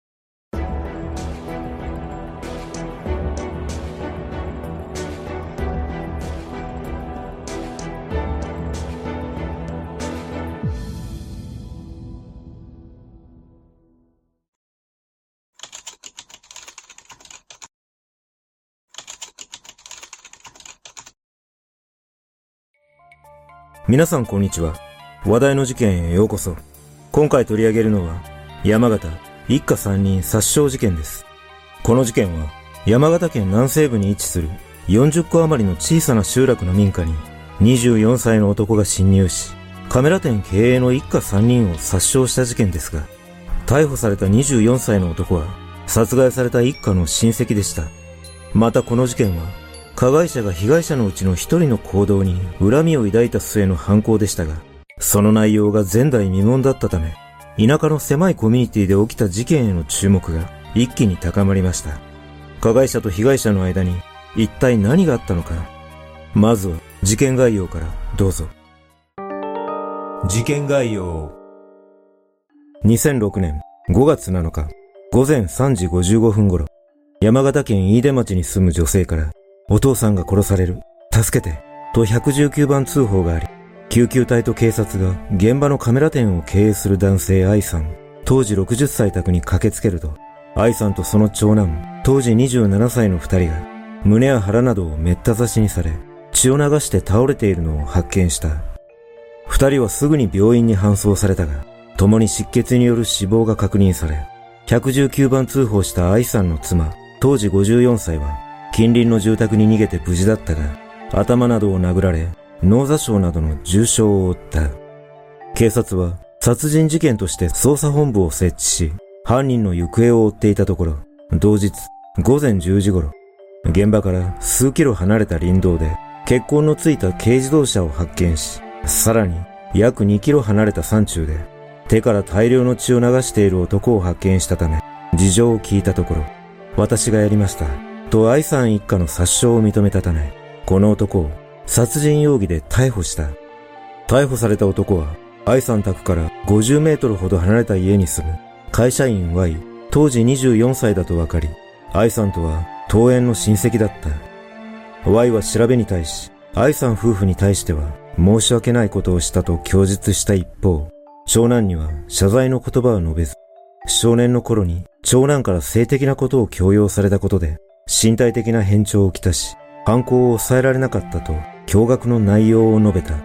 “皆さんこんにちは。話題の事件へようこそ。今回取り上げるのは、山形一家三人殺傷事件です。この事件は、山形県南西部に位置する40個余りの小さな集落の民家に24歳の男が侵入し、カメラ店経営の一家三人を殺傷した事件ですが、逮捕された24歳の男は、殺害された一家の親戚でした。またこの事件は、加害者が被害者のうちの一人の行動に恨みを抱いた末の犯行でしたが、その内容が前代未聞だったため、田舎の狭いコミュニティで起きた事件への注目が一気に高まりました。加害者と被害者の間に一体何があったのか。まずは事件概要からどうぞ。事件概要。2006年5月7日午前3時55分頃、山形県飯豊町に住む女性からお父さんが殺される。助けて。と119番通報があり、救急隊と警察が現場のカメラ店を経営する男性愛さん、当時60歳宅に駆けつけると、愛さんとその長男、当時27歳の二人が、胸や腹などをめった刺しにされ、血を流して倒れているのを発見した。二人はすぐに病院に搬送されたが、共に失血による死亡が確認され、119番通報した愛さんの妻、当時54歳は、近隣の住宅に逃げて無事だったが、頭などを殴られ、脳挫傷などの重傷を負った。警察は殺人事件として捜査本部を設置し、犯人の行方を追っていたところ、同日午前10時頃、現場から数キロ離れた林道で血痕のついた軽自動車を発見し、さらに約2キロ離れた山中で手から大量の血を流している男を発見したため、事情を聞いたところ、私がやりました。と愛さん一家の殺傷を認めたため、この男を殺人容疑で逮捕した。逮捕された男は、愛さん宅から50メートルほど離れた家に住む会社員 Y、当時24歳だと分かり、愛さんとは登園の親戚だった。Y は調べに対し、愛さん夫婦に対しては申し訳ないことをしたと供述した一方、長男には謝罪の言葉は述べず、少年の頃に長男から性的なことを強要されたことで身体的な変調をきたし、犯行を抑えられなかったと驚愕の内容を述べた。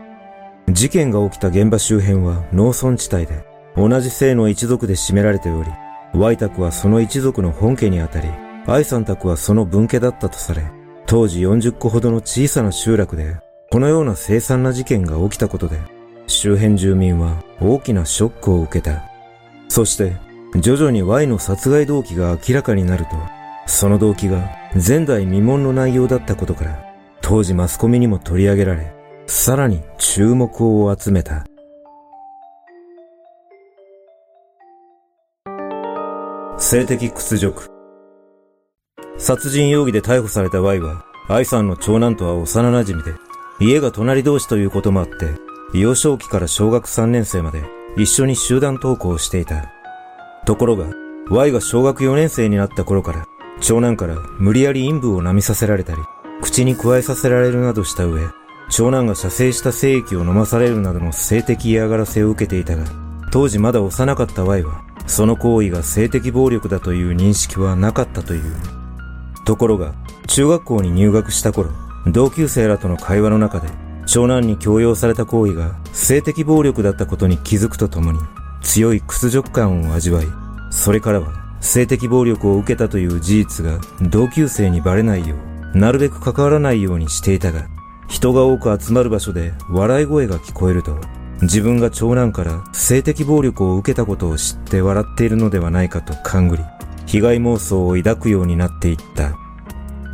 事件が起きた現場周辺は農村地帯で、同じ姓の一族で占められており、Y 宅はその一族の本家にあたり、愛さん宅はその分家だったとされ、当時40個ほどの小さな集落で、このような凄惨な事件が起きたことで、周辺住民は大きなショックを受けた。そして、徐々に Y の殺害動機が明らかになると、その動機が前代未聞の内容だったことから、当時マスコミにも取り上げられ、さらに注目を集めた。性的屈辱。殺人容疑で逮捕された Y は、愛さんの長男とは幼馴染で、家が隣同士ということもあって、幼少期から小学3年生まで一緒に集団登校していた。ところが、Y が小学4年生になった頃から、長男から無理やり陰部を舐めさせられたり、口に加えさせられるなどした上、長男が射精した精液を飲まされるなどの性的嫌がらせを受けていたが、当時まだ幼かった Y は、その行為が性的暴力だという認識はなかったという。ところが、中学校に入学した頃、同級生らとの会話の中で、長男に強要された行為が性的暴力だったことに気づくとともに、強い屈辱感を味わい、それからは性的暴力を受けたという事実が同級生にバレないよう、なるべく関わらないようにしていたが、人が多く集まる場所で笑い声が聞こえると、自分が長男から性的暴力を受けたことを知って笑っているのではないかと勘ぐり、被害妄想を抱くようになっていった。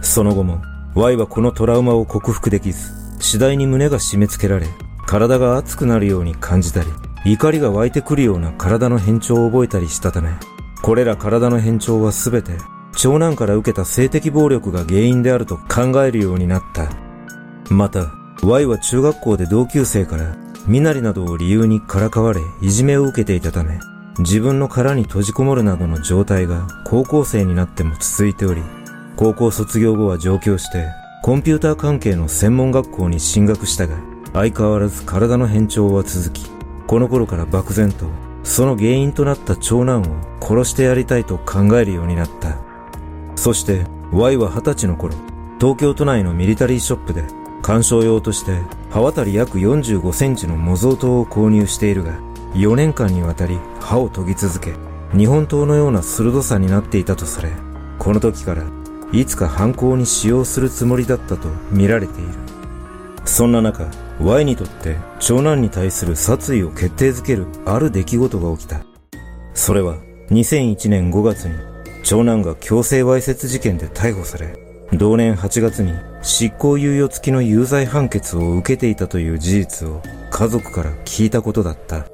その後も、Y はこのトラウマを克服できず、次第に胸が締め付けられ、体が熱くなるように感じたり、怒りが湧いてくるような体の変調を覚えたりしたため、これら体の変調はすべて、長男から受けた性的暴力が原因であると考えるようになった。また、Y は中学校で同級生から身なりなどを理由にからかわれ、いじめを受けていたため、自分の殻に閉じこもるなどの状態が高校生になっても続いており、高校卒業後は上京して、コンピューター関係の専門学校に進学したが、相変わらず体の変調は続き、この頃から漠然と、その原因となった長男を殺してやりたいと考えるようになった。そして、Y は二十歳の頃、東京都内のミリタリーショップで鑑賞用として刃渡り約45センチの模造刀を購入しているが、4年間にわたり刃を研ぎ続け、日本刀のような鋭さになっていたとされ、この時からいつか犯行に使用するつもりだったと見られている。そんな中、Y にとって長男に対する殺意を決定づけるある出来事が起きた。それは2001年5月に長男が強制わいせつ事件で逮捕され、同年8月に執行猶予付きの有罪判決を受けていたという事実を家族から聞いたことだった。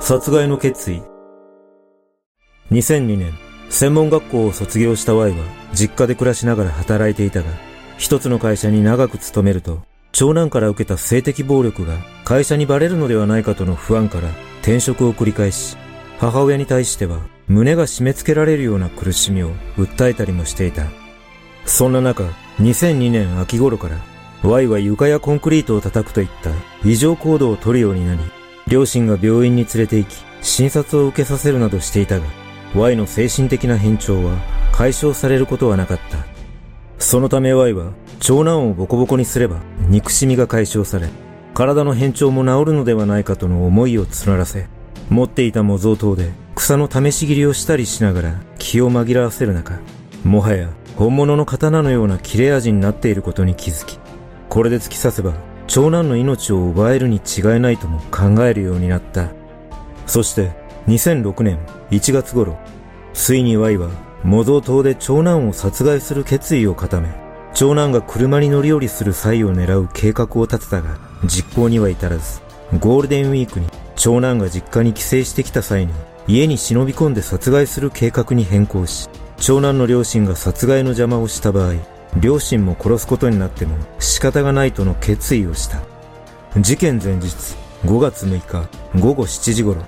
殺害の決意。2002年、専門学校を卒業した Y は実家で暮らしながら働いていたが、一つの会社に長く勤めると、長男から受けた性的暴力が会社にバレるのではないかとの不安から転職を繰り返し、母親に対しては胸が締め付けられるような苦しみを訴えたりもしていた。そんな中、2002年秋頃から、Y は床やコンクリートを叩くといった異常行動を取るようになり、両親が病院に連れて行き、診察を受けさせるなどしていたが、Y の精神的な変調は解消されることはなかった。そのため Y は、長男をボコボコにすれば憎しみが解消され、体の変調も治るのではないかとの思いを募らせ、持っていた模造刀で草の試し切りをしたりしながら気を紛らわせる中、もはや本物の刀のような切れ味になっていることに気づき、これで突き刺せば長男の命を奪えるに違いないとも考えるようになった。そして2006年1月頃、ついに Y は模造刀で長男を殺害する決意を固め、長男が車に乗り降りする際を狙う計画を立てたが、実行には至らず、ゴールデンウィークに長男が実家に帰省してきた際に家に忍び込んで殺害する計画に変更し、長男の両親が殺害の邪魔をした場合、両親も殺すことになっても仕方がないとの決意をした。事件前日、5月6日午後7時頃、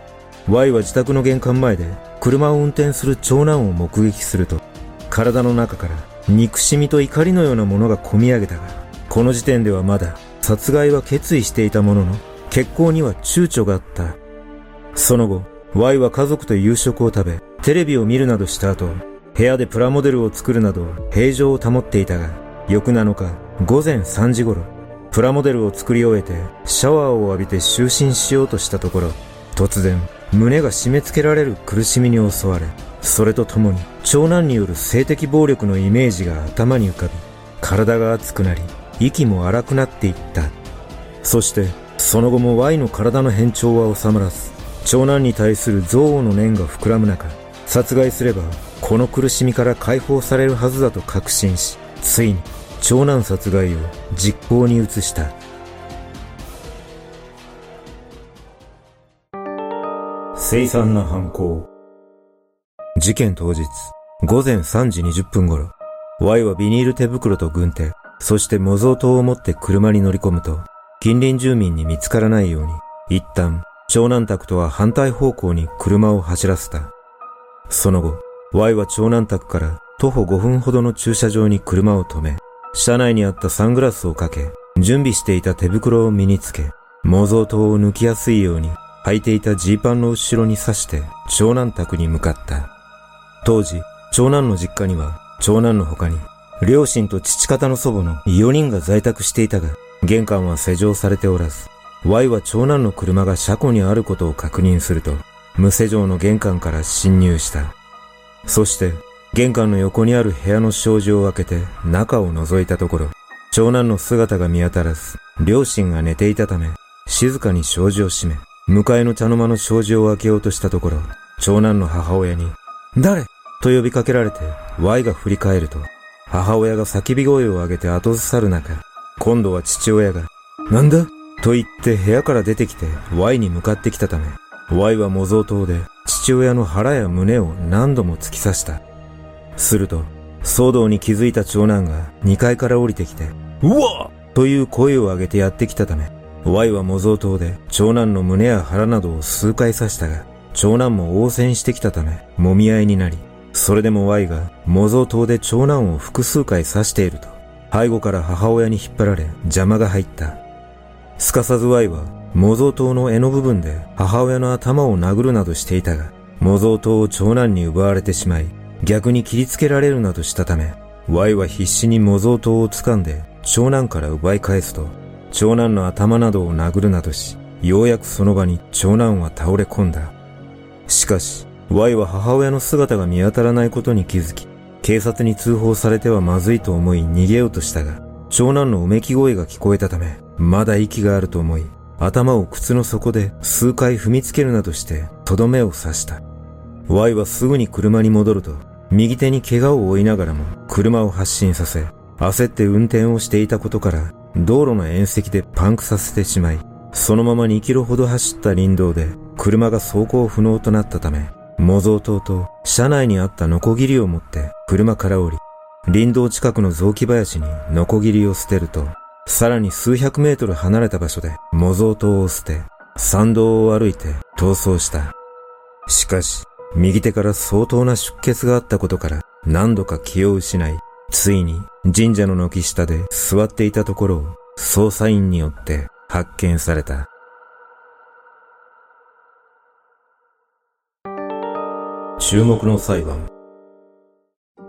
Y は自宅の玄関前で車を運転する長男を目撃すると、体の中から憎しみと怒りのようなものが込み上げたが、この時点ではまだ殺害は決意していたものの、結婚には躊躇があった。その後、Y は家族と夕食を食べ、テレビを見るなどした後、部屋でプラモデルを作るなど平常を保っていたが、翌7日午前3時頃、プラモデルを作り終えてシャワーを浴びて就寝しようとしたところ、突然胸が締め付けられる苦しみに襲われ、それとともに長男による性的暴力のイメージが頭に浮かび、体が熱くなり、息も荒くなっていった。そして、その後も Y の体の変調は収まらず、長男に対する憎悪の念が膨らむ中、殺害すればこの苦しみから解放されるはずだと確信し、ついに長男殺害を実行に移した。凄惨な犯行。事件当日、午前3時20分頃、Y はビニール手袋と軍手、そして模造刀を持って車に乗り込むと、近隣住民に見つからないように、一旦長男宅とは反対方向に車を走らせた。その後、Y は長男宅から徒歩5分ほどの駐車場に車を止め、車内にあったサングラスをかけ、準備していた手袋を身につけ、模造刀を抜きやすいように履いていたジーパンの後ろに刺して長男宅に向かった。当時、長男の実家には長男の他に両親と父方の祖母の4人が在宅していたが、玄関は施錠されておらず、Y は長男の車が車庫にあることを確認すると、無施錠の玄関から侵入した。そして、玄関の横にある部屋の障子を開けて中を覗いたところ、長男の姿が見当たらず、両親が寝ていたため、静かに障子を閉め、向かいの茶の間の障子を開けようとしたところ、長男の母親に、誰？と呼びかけられて、Y が振り返ると、母親が叫び声を上げて後ずさる中、今度は父親が、なんだ？と言って部屋から出てきて Y に向かってきたため、Y は模造刀で父親の腹や胸を何度も突き刺した。すると、騒動に気づいた長男が2階から降りてきて、うわという声を上げてやってきたため、Y は模造刀で長男の胸や腹などを数回刺したが、長男も応戦してきたため、揉み合いになり、それでも Y が模造刀で長男を複数回刺していると、背後から母親に引っ張られ邪魔が入った。すかさず Y は模造刀の柄の部分で母親の頭を殴るなどしていたが、模造刀を長男に奪われてしまい、逆に切りつけられるなどしたため、Y は必死に模造刀を掴んで長男から奪い返すと、長男の頭などを殴るなどし、ようやくその場に長男は倒れ込んだ。しかし、Y は母親の姿が見当たらないことに気づき、警察に通報されてはまずいと思い逃げようとしたが、長男のうめき声が聞こえたため、まだ息があると思い、頭を靴の底で数回踏みつけるなどしてとどめを刺した。Y はすぐに車に戻ると、右手に怪我を負いながらも車を発進させ、焦って運転をしていたことから、道路の縁石でパンクさせてしまい、そのまま2キロほど走った林道で車が走行不能となったため、模造刀と車内にあったノコギリを持って車から降り、林道近くの雑木林にノコギリを捨てると、さらに数百メートル離れた場所で模造刀を捨て、山道を歩いて逃走した。しかし、右手から相当な出血があったことから何度か気を失い、ついに神社の軒下で座っていたところを捜査員によって発見された。注目の裁判。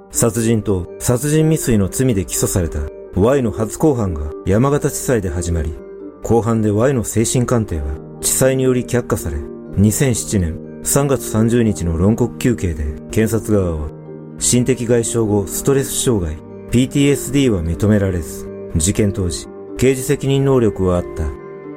殺人と殺人未遂の罪で起訴された Y の初公判が山形地裁で始まり、後半で Y の精神鑑定は地裁により却下され、2007年3月30日の論告休刑で検察側は、心的外傷後ストレス障害 PTSD は認められず、事件当時、刑事責任能力はあった。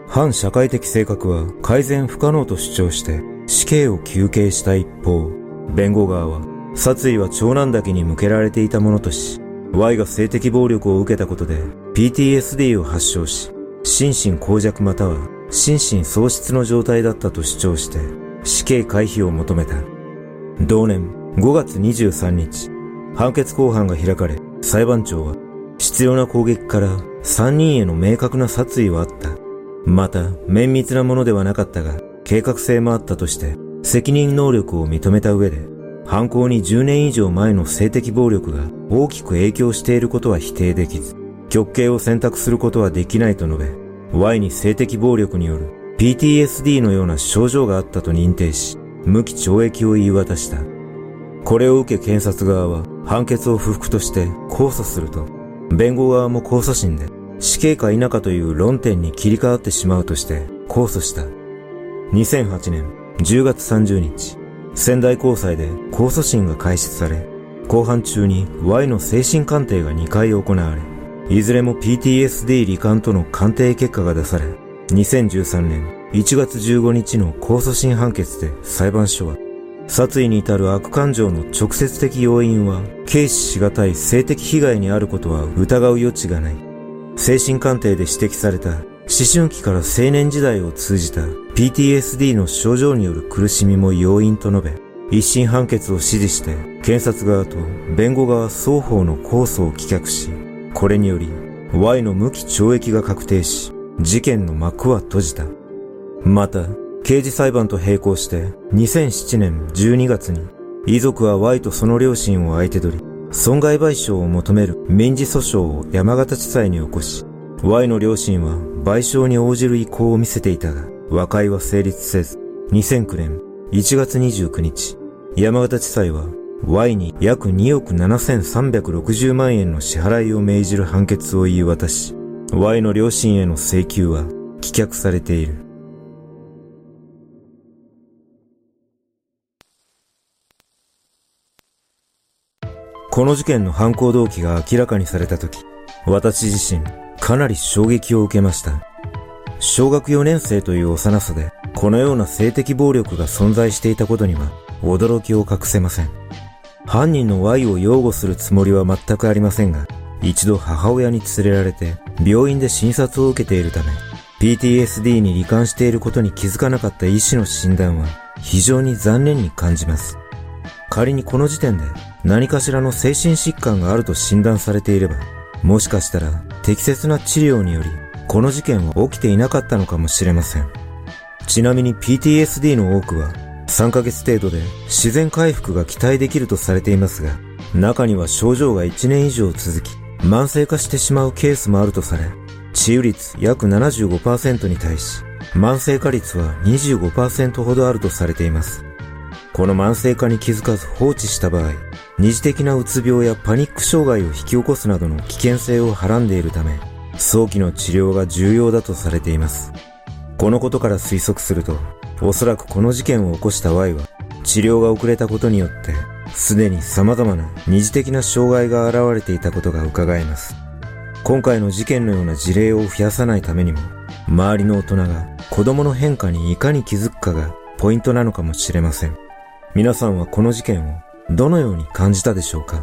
反社会的性格は改善不可能と主張して死刑を求刑した一方、弁護側は、殺意は長男だけに向けられていたものとし、Y が性的暴力を受けたことで PTSD を発症し、心身耗弱または心身喪失の状態だったと主張して死刑回避を求めた。同年5月23日、判決公判が開かれ、裁判長は必要な攻撃から3人への明確な殺意はあった。また、綿密なものではなかったが、計画性もあったとして、責任能力を認めた上で、犯行に10年以上前の性的暴力が大きく影響していることは否定できず、極刑を選択することはできないと述べ、Y に性的暴力による PTSD のような症状があったと認定し、無期懲役を言い渡した。これを受け検察側は判決を不服として控訴すると、弁護側も控訴審で死刑か否かという論点に切り替わってしまうとして控訴した。2008年、10月30日、仙台高裁で控訴審が開始され、後半中に Y の精神鑑定が2回行われ、いずれも PTSD 罹患との鑑定結果が出され、2013年1月15日の控訴審判決で裁判所は、殺意に至る悪感情の直接的要因は、軽視しがたい性的被害にあることは疑う余地がない。精神鑑定で指摘された思春期から青年時代を通じた PTSD の症状による苦しみも要因と述べ、一審判決を支持して、検察側と弁護側双方の控訴を棄却し、これにより Y の無期懲役が確定し、事件の幕は閉じた。また、刑事裁判と並行して2007年12月に遺族は Y とその両親を相手取り、損害賠償を求める民事訴訟を山形地裁に起こし、Y の両親は賠償に応じる意向を見せていたが、和解は成立せず、2009年1月29日、山形地裁は Y に約2億7360万円の支払いを命じる判決を言い渡し、Y の両親への請求は棄却されている。この事件の犯行動機が明らかにされたとき、私自身かなり衝撃を受けました。小学4年生という幼さで、このような性的暴力が存在していたことには驚きを隠せません。犯人の Y を擁護するつもりは全くありませんが、一度母親に連れられて病院で診察を受けているため、PTSD に罹患していることに気づかなかった医師の診断は非常に残念に感じます。仮にこの時点で何かしらの精神疾患があると診断されていれば、もしかしたら適切な治療によりこの事件は起きていなかったのかもしれません。ちなみに PTSD の多くは3ヶ月程度で自然回復が期待できるとされていますが、中には症状が1年以上続き、慢性化してしまうケースもあるとされ、治癒率約75%に対し、慢性化率は25%ほどあるとされています。この慢性化に気づかず放置した場合、二次的なうつ病やパニック障害を引き起こすなどの危険性をはらんでいるため、早期の治療が重要だとされています。このことから推測すると、おそらくこの事件を起こした Y は、治療が遅れたことによって、すでに様々な二次的な障害が現れていたことが伺えます。今回の事件のような事例を増やさないためにも、周りの大人が子供の変化にいかに気づくかがポイントなのかもしれません。皆さんはこの事件をどのように感じたでしょうか？